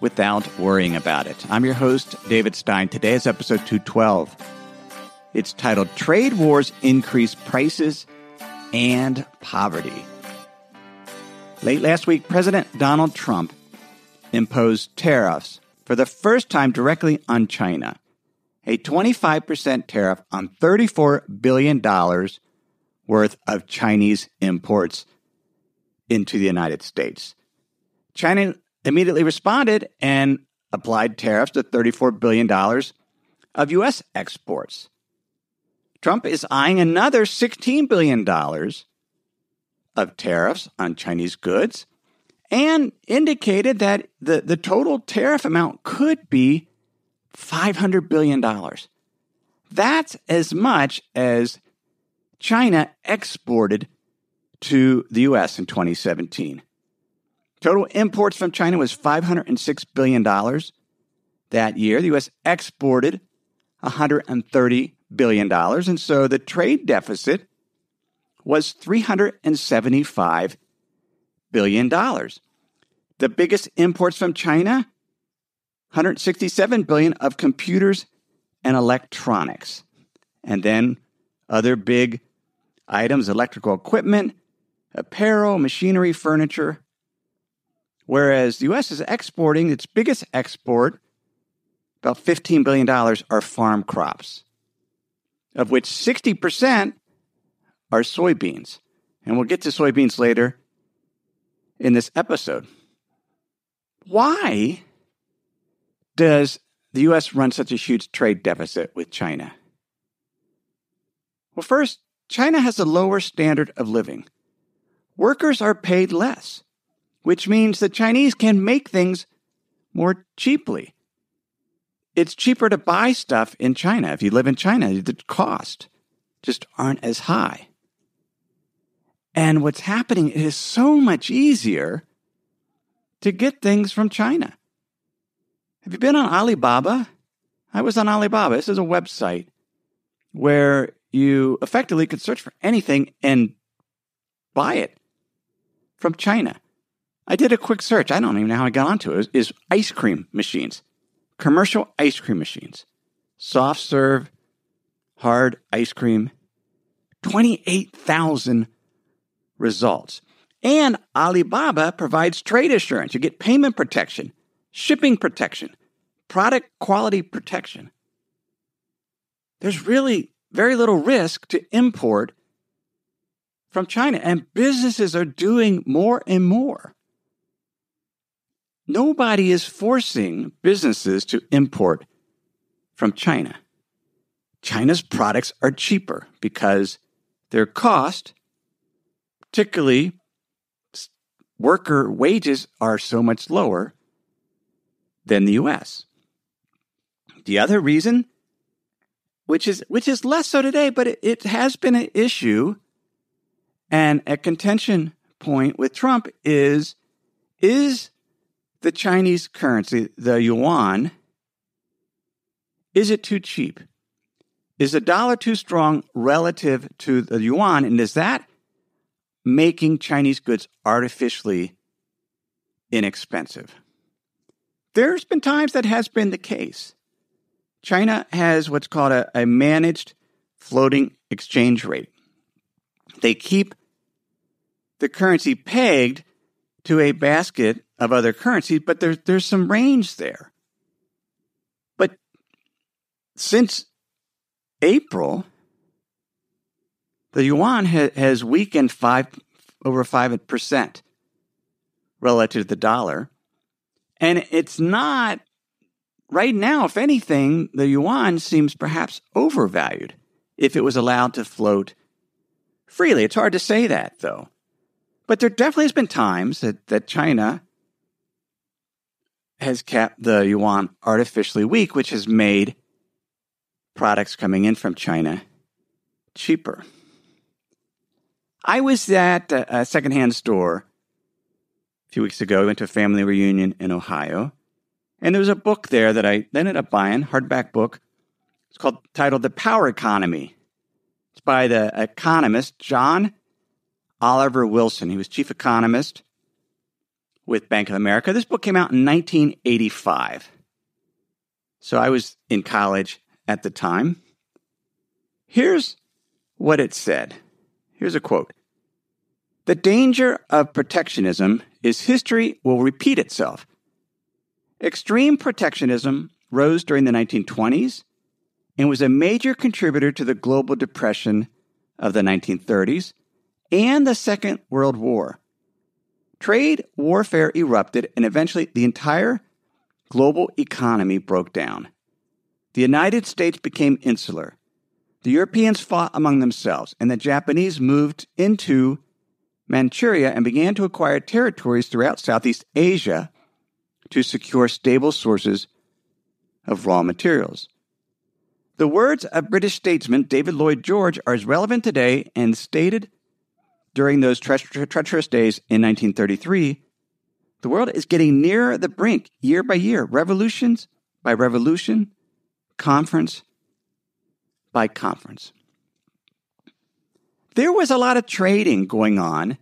without worrying about it. I'm your host, David Stein. Today is episode 212. It's titled Trade Wars Increase Prices and Poverty. Late last week, President Donald Trump imposed tariffs for the first time directly on China. A 25% tariff on $34 billion worth of Chinese imports into the United States. China immediately responded and applied tariffs to $34 billion of U.S. exports. Trump is eyeing another $16 billion of tariffs on Chinese goods and indicated that the, the total tariff amount could be $500 billion. That's as much as China exported to the U.S. in 2017. Total imports from China was $506 billion that year. The U.S. exported $130 billion. And so the trade deficit was $375 billion. The biggest imports from China, 167 billion of computers and electronics. And then other big items, electrical equipment, apparel, machinery, furniture. Whereas the US is exporting its biggest export, about $15 billion, are farm crops, of which 60% are soybeans. And we'll get to soybeans later in this episode. Why does the US run such a huge trade deficit with China? Well, first, China has a lower standard of living. Workers are paid less, which means the Chinese can make things more cheaply. It's cheaper to buy stuff in China. If you live in China, the cost just aren't as high. And what's happening is so much easier to get things from China. Have you been on Alibaba? I was on Alibaba. This is a website where you effectively could search for anything and buy it from China. I did a quick search. I don't even know how I got onto it. Is ice cream machines, commercial ice cream machines, soft serve, hard ice cream, 28,000 results. And Alibaba provides trade assurance. You get payment protection, shipping protection, product quality protection. There's really very little risk to import from China, and businesses are doing more and more. Nobody is forcing businesses to import from China. China's products are cheaper because their cost, particularly worker wages, are so much lower than the US. The other reason, which is which is less so today, but it, it has been an issue and a contention point with Trump is is the Chinese currency, the yuan, is it too cheap? Is the dollar too strong relative to the yuan? And is that making Chinese goods artificially inexpensive? There's been times that has been the case. China has what's called a, a managed floating exchange rate. They keep the currency pegged to a basket of other currencies, but there's there's some range there. But since April, the yuan ha- has weakened five over five percent relative to the dollar, and it's not right now. If anything, the yuan seems perhaps overvalued if it was allowed to float freely. It's hard to say that, though. But there definitely has been times that, that China has kept the yuan artificially weak, which has made products coming in from China cheaper. I was at a, secondhand store a few weeks ago. I went to a family reunion in Ohio, and there was a book there that I ended up buying, hardback book. It's called titled "The Power Economy." It's by the economist John Oliver Wilson. He was chief economist with Bank of America. This book came out in 1985. So I was in college at the time. Here's what it said. Here's a quote The danger of protectionism is history will repeat itself. Extreme protectionism rose during the 1920s and was a major contributor to the global depression of the 1930s and the Second World War. Trade warfare erupted, and eventually the entire global economy broke down. The United States became insular. The Europeans fought among themselves, and the Japanese moved into Manchuria and began to acquire territories throughout Southeast Asia to secure stable sources of raw materials. The words of British statesman David Lloyd George are as relevant today and stated during those tre- tre- treacherous days in 1933. The world is getting nearer the brink year by year, revolutions by revolution, conference by conference. There was a lot of trading going on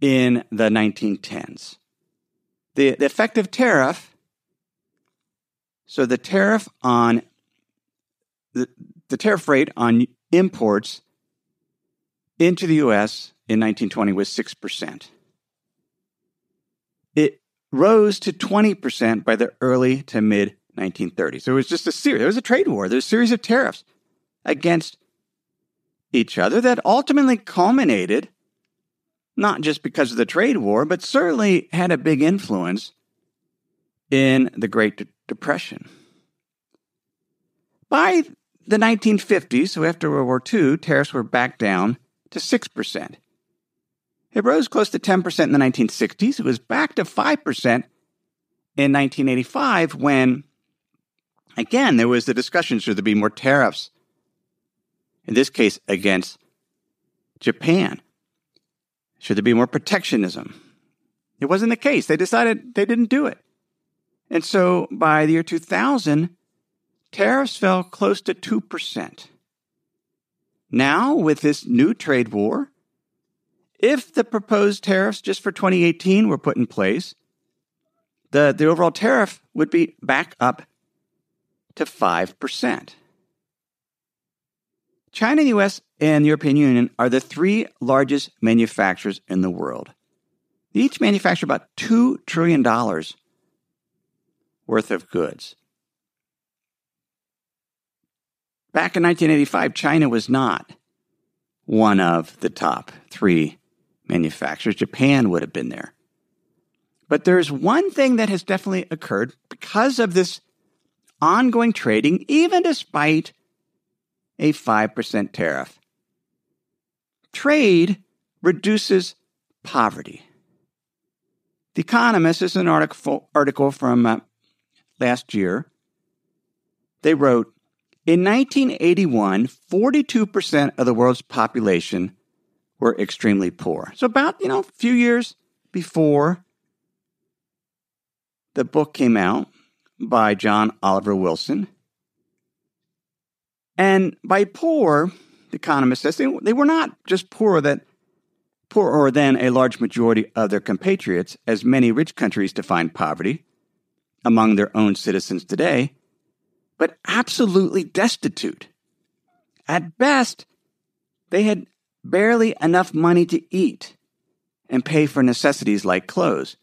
in the 1910s. The, the effective tariff, so the tariff on the, the tariff rate on imports into the US in 1920 was 6%. It rose to 20% by the early to mid 1930s. So it was just a series, there was a trade war, there was a series of tariffs against each other that ultimately culminated not just because of the trade war, but certainly had a big influence in the Great Depression. By the 1950s, so after World War II, tariffs were back down to 6%. It rose close to 10% in the 1960s. It was back to 5% in 1985 when, again, there was the discussion should there be more tariffs in this case against Japan? Should there be more protectionism? It wasn't the case. They decided they didn't do it. And so by the year 2000, tariffs fell close to 2%. Now, with this new trade war, if the proposed tariffs just for 2018 were put in place, the, the overall tariff would be back up to 5%. China, the US, and the European Union are the three largest manufacturers in the world. They each manufacture about $2 trillion worth of goods. Back in 1985, China was not one of the top three manufacturers. Japan would have been there. But there's one thing that has definitely occurred because of this ongoing trading, even despite a 5% tariff. Trade reduces poverty. The Economist is an article, article from uh, last year. They wrote In 1981, 42% of the world's population were extremely poor. So, about, you know, a few years before the book came out by John Oliver Wilson, and by poor, the economist says, they, they were not just poor that poorer than a large majority of their compatriots, as many rich countries define poverty among their own citizens today, but absolutely destitute. At best, they had barely enough money to eat and pay for necessities like clothes.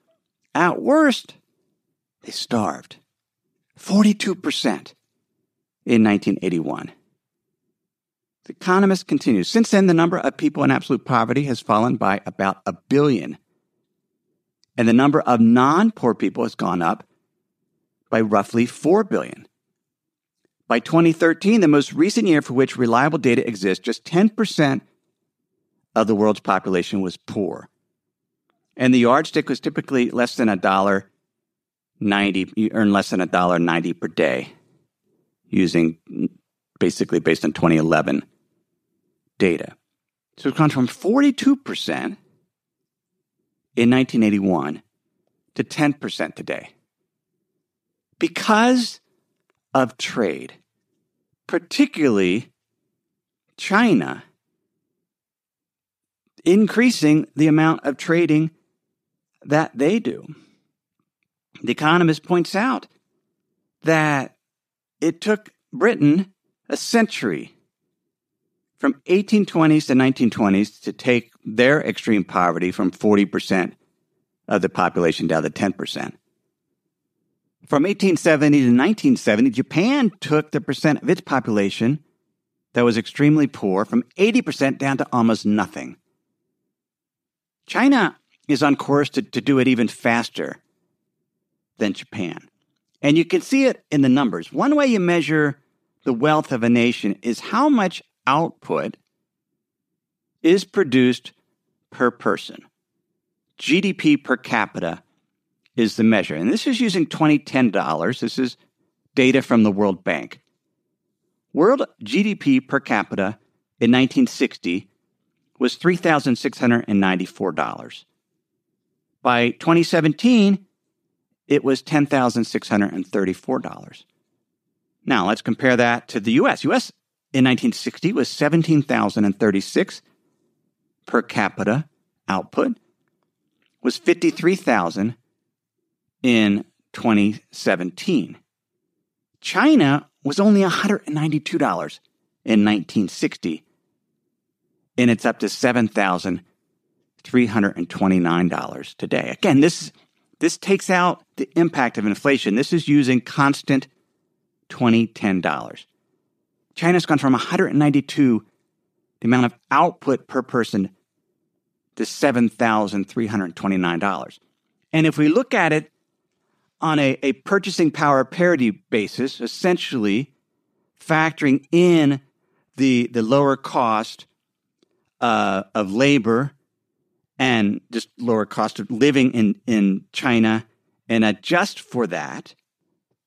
At worst, they starved. 42% in 1981. The Economist continues Since then, the number of people in absolute poverty has fallen by about a billion. And the number of non poor people has gone up by roughly 4 billion. By 2013, the most recent year for which reliable data exists, just 10% of the world's population was poor. And the yardstick was typically less than a dollar ninety. You earn less than a dollar ninety per day, using basically based on 2011 data. So it's gone from 42 percent in 1981 to 10 percent today because of trade, particularly China increasing the amount of trading that they do. The Economist points out that it took Britain a century from 1820s to 1920s to take their extreme poverty from 40% of the population down to 10%. From 1870 to 1970, Japan took the percent of its population that was extremely poor from 80% down to almost nothing. China is on course to, to do it even faster than Japan. And you can see it in the numbers. One way you measure the wealth of a nation is how much output is produced per person. GDP per capita is the measure. And this is using 2010 dollars. This is data from the World Bank. World GDP per capita in 1960 was $3,694. By 2017, it was $10,634. Now, let's compare that to the US. US in 1960 was 17,036 per capita output was 53,000 in 2017. China was only $192 in 1960 and it's up to $7,329 today. Again, this this takes out the impact of inflation. This is using constant 2010 dollars. China's gone from 192 the amount of output per person to $7,329. And if we look at it on a, a purchasing power parity basis, essentially factoring in the, the lower cost uh, of labor and just lower cost of living in, in China and adjust for that,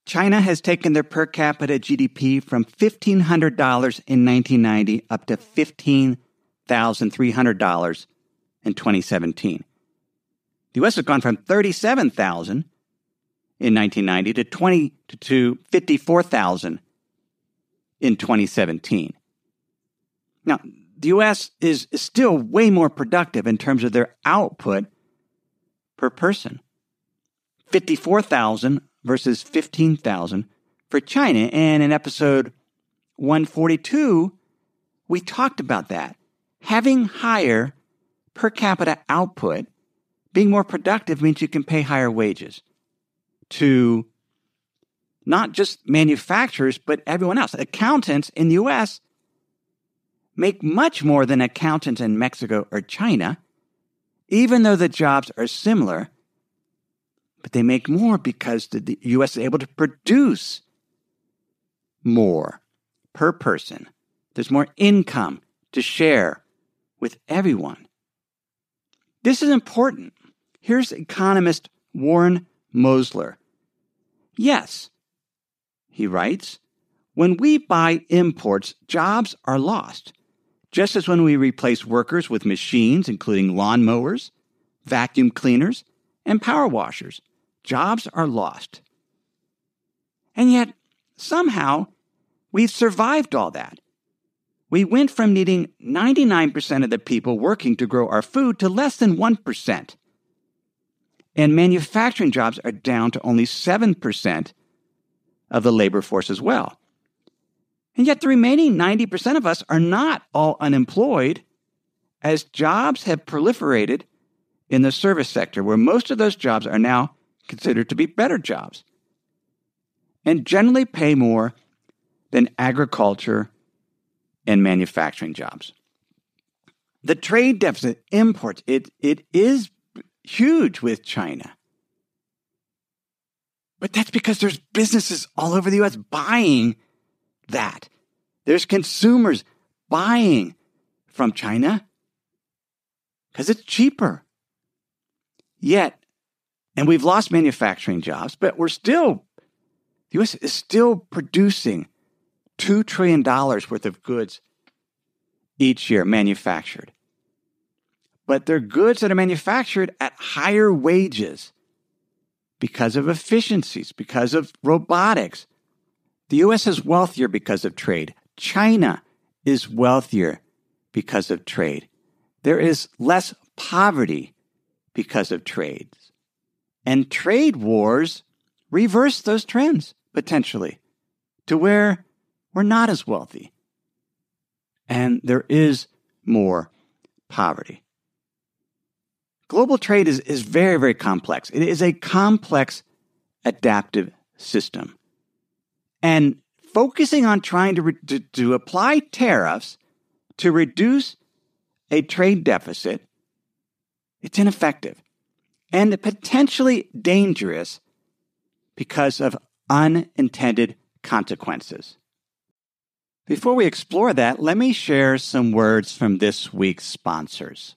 China has taken their per capita GDP from $1,500 in 1990 up to $15,300 in 2017. The US has gone from 37,000 in 1990 to 20 to 54,000 in 2017. Now, the US is, still way more productive in terms of their output per person. 54,000 versus 15,000 for China. And in episode 142, we talked about that. Having higher per capita output, being more productive means you can pay higher wages to not just manufacturers, but everyone else. Accountants in the US make much more than accountants in Mexico or China, even though the jobs are similar. But they make more because the US is able to produce more per person. There's more income to share with everyone. This is important. Here's economist Warren Mosler. Yes, he writes, when we buy imports, jobs are lost. Just as when we replace workers with machines, including lawn mowers, vacuum cleaners, and power washers, jobs are lost. And yet, somehow, we've survived all that. We went from needing 99% of the people working to grow our food to less than 1%. And manufacturing jobs are down to only 7% of the labor force as well. And yet the remaining 90% of us are not all unemployed, as jobs have proliferated in the service sector, where most of those jobs are now considered to be better jobs and generally pay more than agriculture and manufacturing jobs. The trade deficit imports, it, it is huge with China. But that's because there's businesses all over the US buying that. There's consumers buying from China because it's cheaper. Yet, and we've lost manufacturing jobs, but we're still, the US is still producing $2 trillion worth of goods each year manufactured. But they're goods that are manufactured at higher wages because of efficiencies, because of robotics. The US is wealthier because of trade. China is wealthier because of trade. There is less poverty because of trades. And trade wars reverse those trends potentially to where we're not as wealthy and there is more poverty. Global trade is, is very, very complex. It is a complex adaptive system. And focusing on trying to, re- to, to apply tariffs to reduce a trade deficit, it's ineffective and potentially dangerous because of unintended consequences. Before we explore that, let me share some words from this week's sponsors.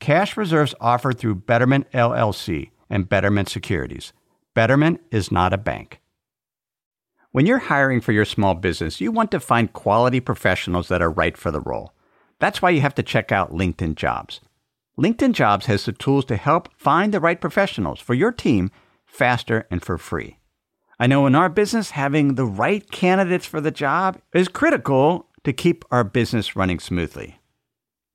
Cash reserves offered through Betterment LLC and Betterment Securities. Betterment is not a bank. When you're hiring for your small business, you want to find quality professionals that are right for the role. That's why you have to check out LinkedIn Jobs. LinkedIn Jobs has the tools to help find the right professionals for your team faster and for free. I know in our business, having the right candidates for the job is critical to keep our business running smoothly.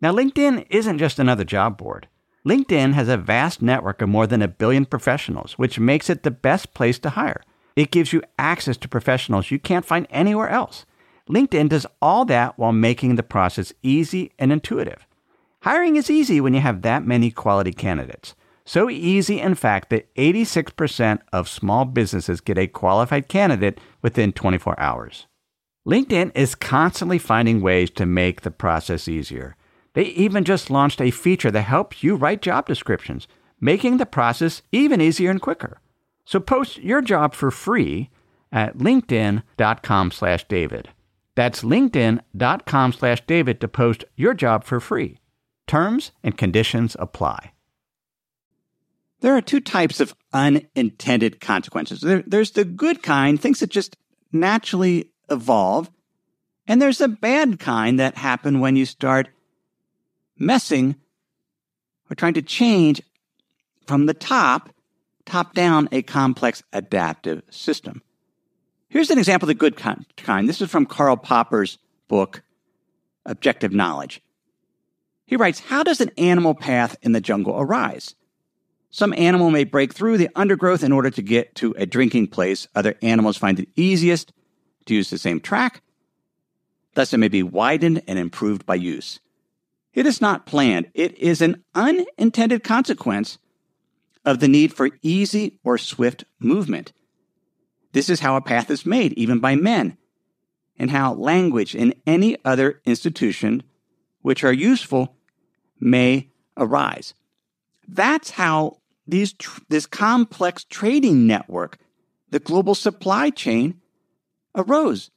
Now, LinkedIn isn't just another job board. LinkedIn has a vast network of more than a billion professionals, which makes it the best place to hire. It gives you access to professionals you can't find anywhere else. LinkedIn does all that while making the process easy and intuitive. Hiring is easy when you have that many quality candidates. So easy, in fact, that 86% of small businesses get a qualified candidate within 24 hours. LinkedIn is constantly finding ways to make the process easier. They even just launched a feature that helps you write job descriptions, making the process even easier and quicker. So post your job for free at linkedin.com slash david. That's linkedin.com slash david to post your job for free. Terms and conditions apply. There are two types of unintended consequences. There, there's the good kind, things that just naturally evolve, and there's the bad kind that happen when you start messing or trying to change from the top, top down, a complex adaptive system. Here's an example of the good kind. This is from Karl Popper's book, Objective Knowledge. He writes How does an animal path in the jungle arise? Some animal may break through the undergrowth in order to get to a drinking place. Other animals find it easiest to use the same track. Thus, it may be widened and improved by use. It is not planned, it is an unintended consequence of the need for easy or swift movement. This is how a path is made, even by men, and how language and any other institution which are useful may arise. That's how these tr- this complex trading network, the global supply chain, arose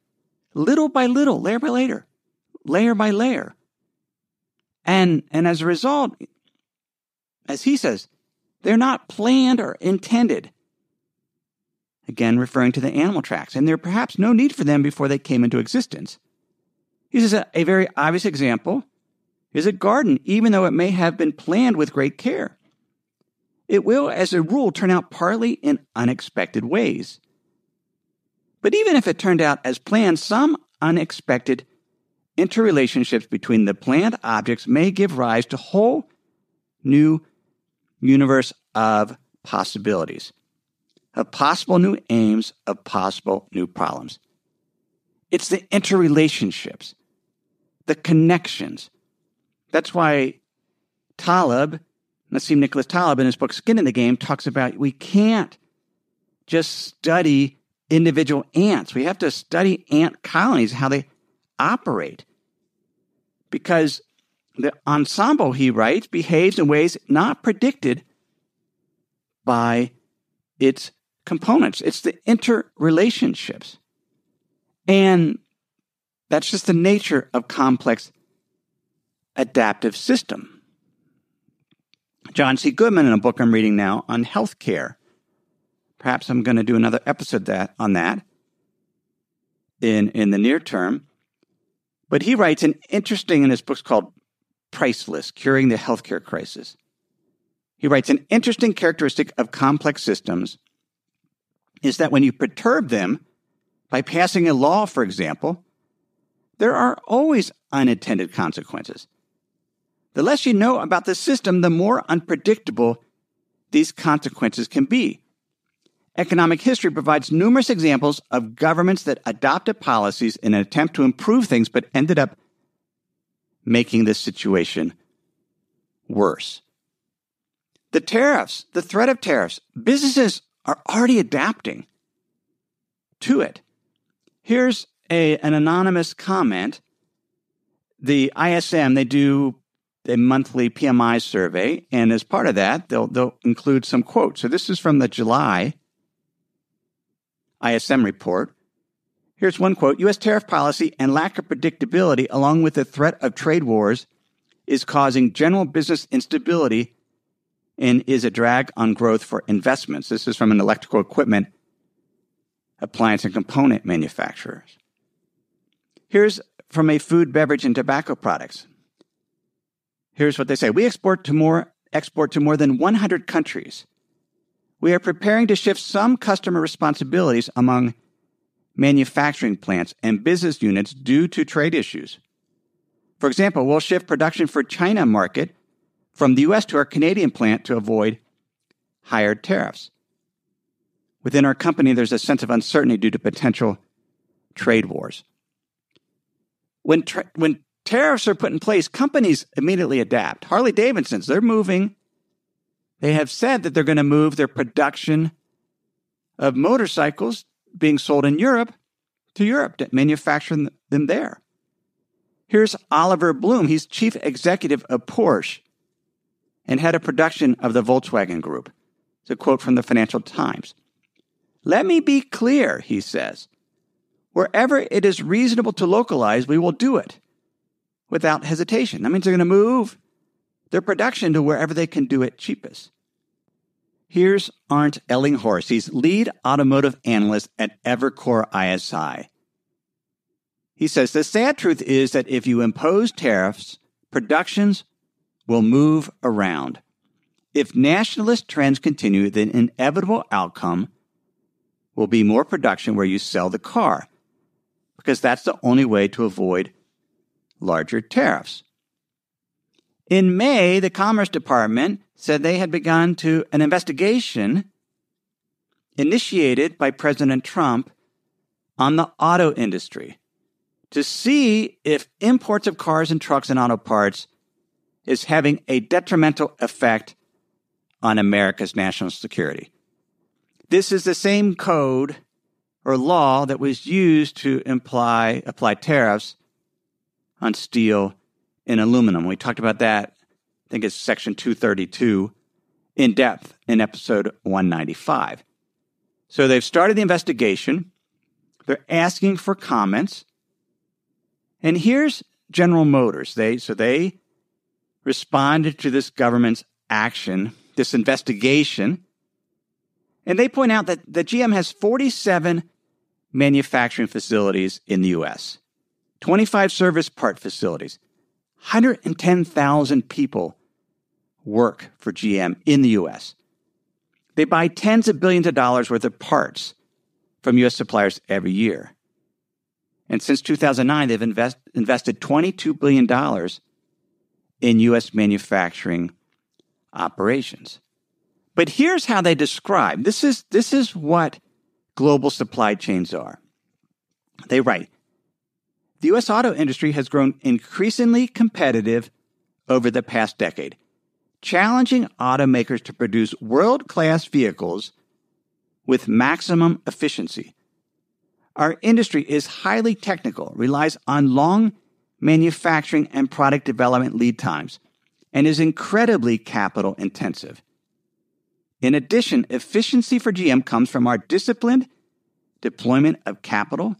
little by little, layer by layer, layer by layer. And, and as a result, as he says, they're not planned or intended. again referring to the animal tracks, and there perhaps no need for them before they came into existence. He says a, a very obvious example is a garden, even though it may have been planned with great care. It will, as a rule, turn out partly in unexpected ways. But even if it turned out as planned, some unexpected interrelationships between the planned objects may give rise to whole new universe of possibilities, of possible new aims, of possible new problems. It's the interrelationships, the connections. That's why Taleb, Nassim Nicholas Taleb, in his book Skin in the Game, talks about we can't just study individual ants. We have to study ant colonies, how they operate. Because the ensemble, he writes, behaves in ways not predicted by its components. It's the interrelationships. And that's just the nature of complex adaptive system. John C. Goodman, in a book I'm reading now on healthcare, perhaps I'm going to do another episode that on that in in the near term. But he writes an interesting in his books called Priceless: Curing the Healthcare Crisis. He writes an interesting characteristic of complex systems is that when you perturb them by passing a law, for example, there are always unintended consequences. The less you know about the system, the more unpredictable these consequences can be. Economic history provides numerous examples of governments that adopted policies in an attempt to improve things but ended up making the situation worse. The tariffs, the threat of tariffs, businesses are already adapting to it. Here's a, an anonymous comment. The ISM, they do a monthly PMI survey, and as part of that, they'll, they'll include some quotes. So this is from the July ISM report. Here's one quote U.S. tariff policy and lack of predictability, along with the threat of trade wars, is causing general business instability and is a drag on growth for investments. This is from an electrical equipment appliance and component manufacturers. Here's from a food, beverage, and tobacco products. Here's what they say. We export to more export to more than 100 countries. We are preparing to shift some customer responsibilities among manufacturing plants and business units due to trade issues. For example, we'll shift production for China market from the US to our Canadian plant to avoid higher tariffs. Within our company, there's a sense of uncertainty due to potential trade wars. When, tra- when tariffs are put in place, companies immediately adapt. Harley Davidson's, they're moving. They have said that they're going to move their production of motorcycles being sold in Europe to Europe to manufacture them there. Here's Oliver Blume. He's chief executive of Porsche and head of production of the Volkswagen Group. It's a quote from the Financial Times. Let me be clear, he says. Wherever it is reasonable to localize, we will do it without hesitation. That means they're going to move their production to wherever they can do it cheapest. Here's Arndt Ellinghorst. He's lead automotive analyst at Evercore ISI. He says the sad truth is that if you impose tariffs, productions will move around. If nationalist trends continue, the inevitable outcome will be more production where you sell the car, because that's the only way to avoid larger tariffs. In May, the Commerce Department said they had begun to an investigation initiated by President Trump on the auto industry to see if imports of cars and trucks and auto parts is having a detrimental effect on America's national security. This is the same code or law that was used to imply apply tariffs on steel and aluminum. We talked about that, I think it's section 232 in depth in episode 195. So they've started the investigation. They're asking for comments. And here's General Motors. They so they responded to this government's action, this investigation, And they point out that, that GM has 47 manufacturing facilities in the US, 25 service part facilities, 110,000 people work for GM in the US. They buy tens of billions of dollars worth of parts from US suppliers every year. And since 2009, they've invest, invested $22 billion in US manufacturing operations. But here's how they describe this is, this is what global supply chains are. They write The US auto industry has grown increasingly competitive over the past decade, challenging automakers to produce world class vehicles with maximum efficiency. Our industry is highly technical, relies on long manufacturing and product development lead times, and is incredibly capital intensive. In addition, efficiency for GM comes from our disciplined deployment of capital,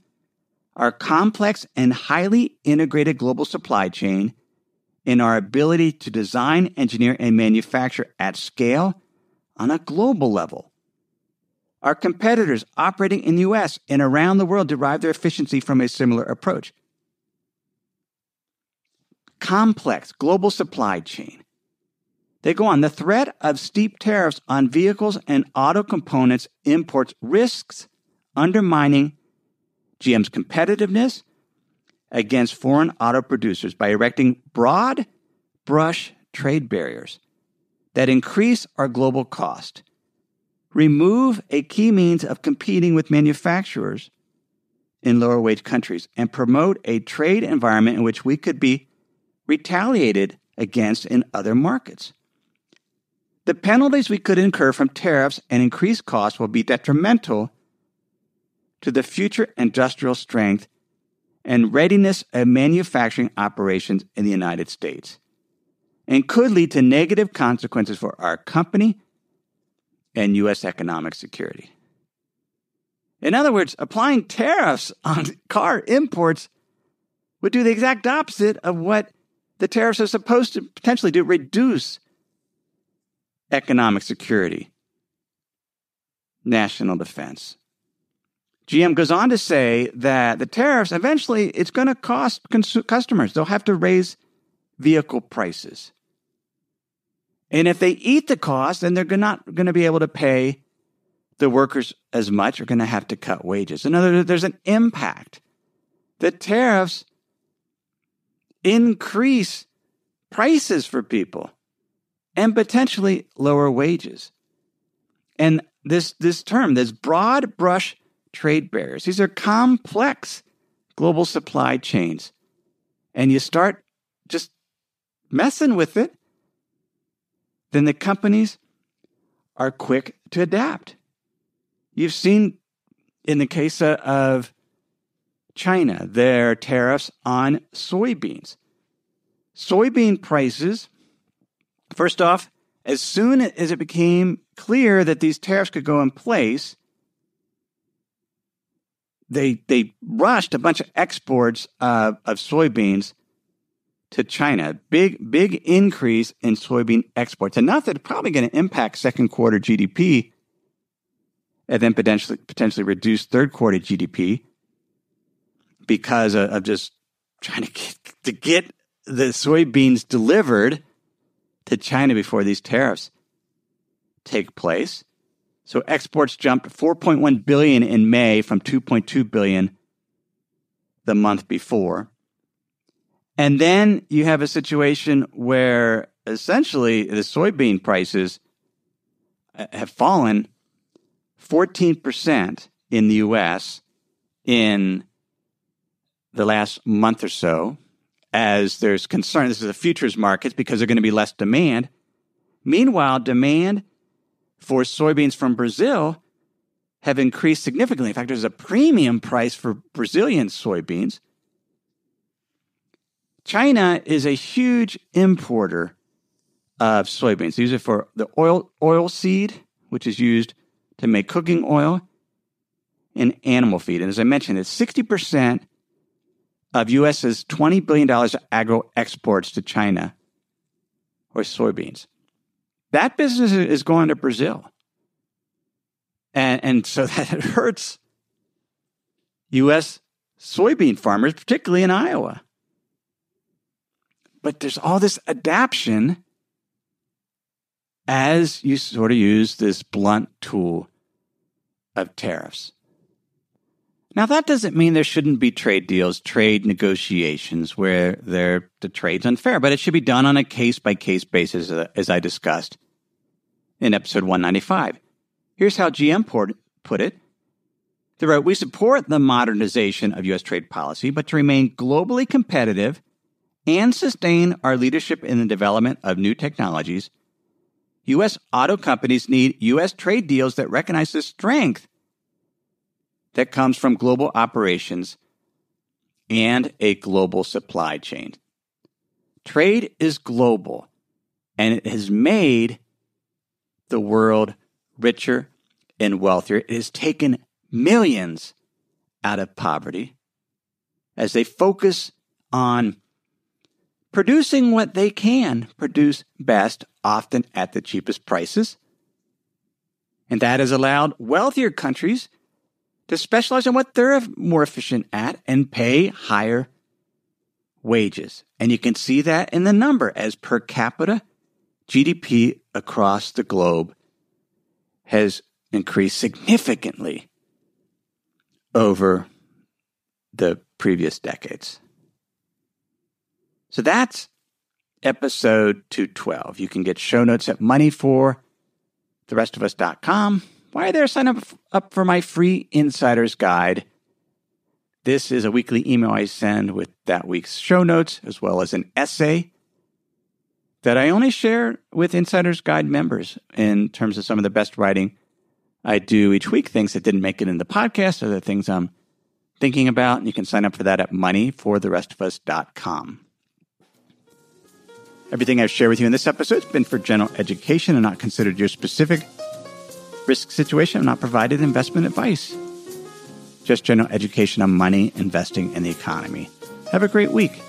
our complex and highly integrated global supply chain, and our ability to design, engineer, and manufacture at scale on a global level. Our competitors operating in the US and around the world derive their efficiency from a similar approach. Complex global supply chain they go on. The threat of steep tariffs on vehicles and auto components imports risks undermining GM's competitiveness against foreign auto producers by erecting broad brush trade barriers that increase our global cost, remove a key means of competing with manufacturers in lower wage countries, and promote a trade environment in which we could be retaliated against in other markets. The penalties we could incur from tariffs and increased costs will be detrimental to the future industrial strength and readiness of manufacturing operations in the United States and could lead to negative consequences for our company and U.S. economic security. In other words, applying tariffs on car imports would do the exact opposite of what the tariffs are supposed to potentially do reduce economic security, national defense. GM goes on to say that the tariffs eventually it's going to cost cons- customers. They'll have to raise vehicle prices. And if they eat the cost, then they're not going to be able to pay the workers as much. Are going to have to cut wages. In other words, there's an impact. The tariffs increase prices for people and potentially lower wages. And this, this term, this broad brush trade barriers, these are complex global supply chains. And you start just messing with it, then the companies are quick to adapt. You've seen in the case of China, their tariffs on soybeans. Soybean prices First off, as soon as it became clear that these tariffs could go in place, they they rushed a bunch of exports of, of soybeans to China. Big big increase in soybean exports. Enough that it's probably going to impact second quarter GDP and then potentially potentially reduce third quarter GDP because of, of just trying to get, to get the soybeans delivered to China before these tariffs take place. So exports jumped 4.1 billion in May from 2.2 billion the month before. And then you have a situation where essentially the soybean prices uh, have fallen 14% in the US in the last month or so as there's concern. This is the futures markets because there's going to be less demand. Meanwhile, demand for soybeans from Brazil have increased significantly. In fact, there's a premium price for Brazilian soybeans. China is a huge importer of soybeans. They use it for the oil oil seed, which is used to make cooking oil, and animal feed. And as I mentioned, it's 60% of US's $20 billion agro exports to China or soybeans. That business is going to Brazil. And, and so that hurts U.S. soybean farmers, particularly in Iowa. But there's all this adaptation as you sort of use this blunt tool of tariffs. Now, that doesn't mean there shouldn't be trade deals, trade negotiations where the trade's unfair, but it should be done on a case by case basis, uh, as I discussed in episode 195. Here's how GM put it. They wrote, We support the modernization of U.S. trade policy, but to remain globally competitive and sustain our leadership in the development of new technologies, U.S. auto companies need U.S. trade deals that recognize the strength that comes from global operations and a global supply chain. Trade is global, and it has made the world richer and wealthier. It has taken millions out of poverty as they focus on producing what they can produce best, often at the cheapest prices. And that has allowed wealthier countries to specialize in what they're more efficient at and pay higher wages. And you can see that in the number as per capita GDP across the globe has increased significantly over the previous decades. So that's episode 212. You can get show notes at moneyfortherestofus.com. Why are there? Sign up, up for my free insider's guide. This is a weekly email I send with that week's show notes, as well as an essay that I only share with Insider's Guide members in terms of some of the best writing I do each week, things that didn't make it in the podcast or the things I'm thinking about. And you can sign up for that at moneyfortherestofus.com. Everything I've shared with you in this episode has been for general education and not considered your specific risk situation. I'm not provided investment advice. Just general education on money, investing, and the economy. Have a great week.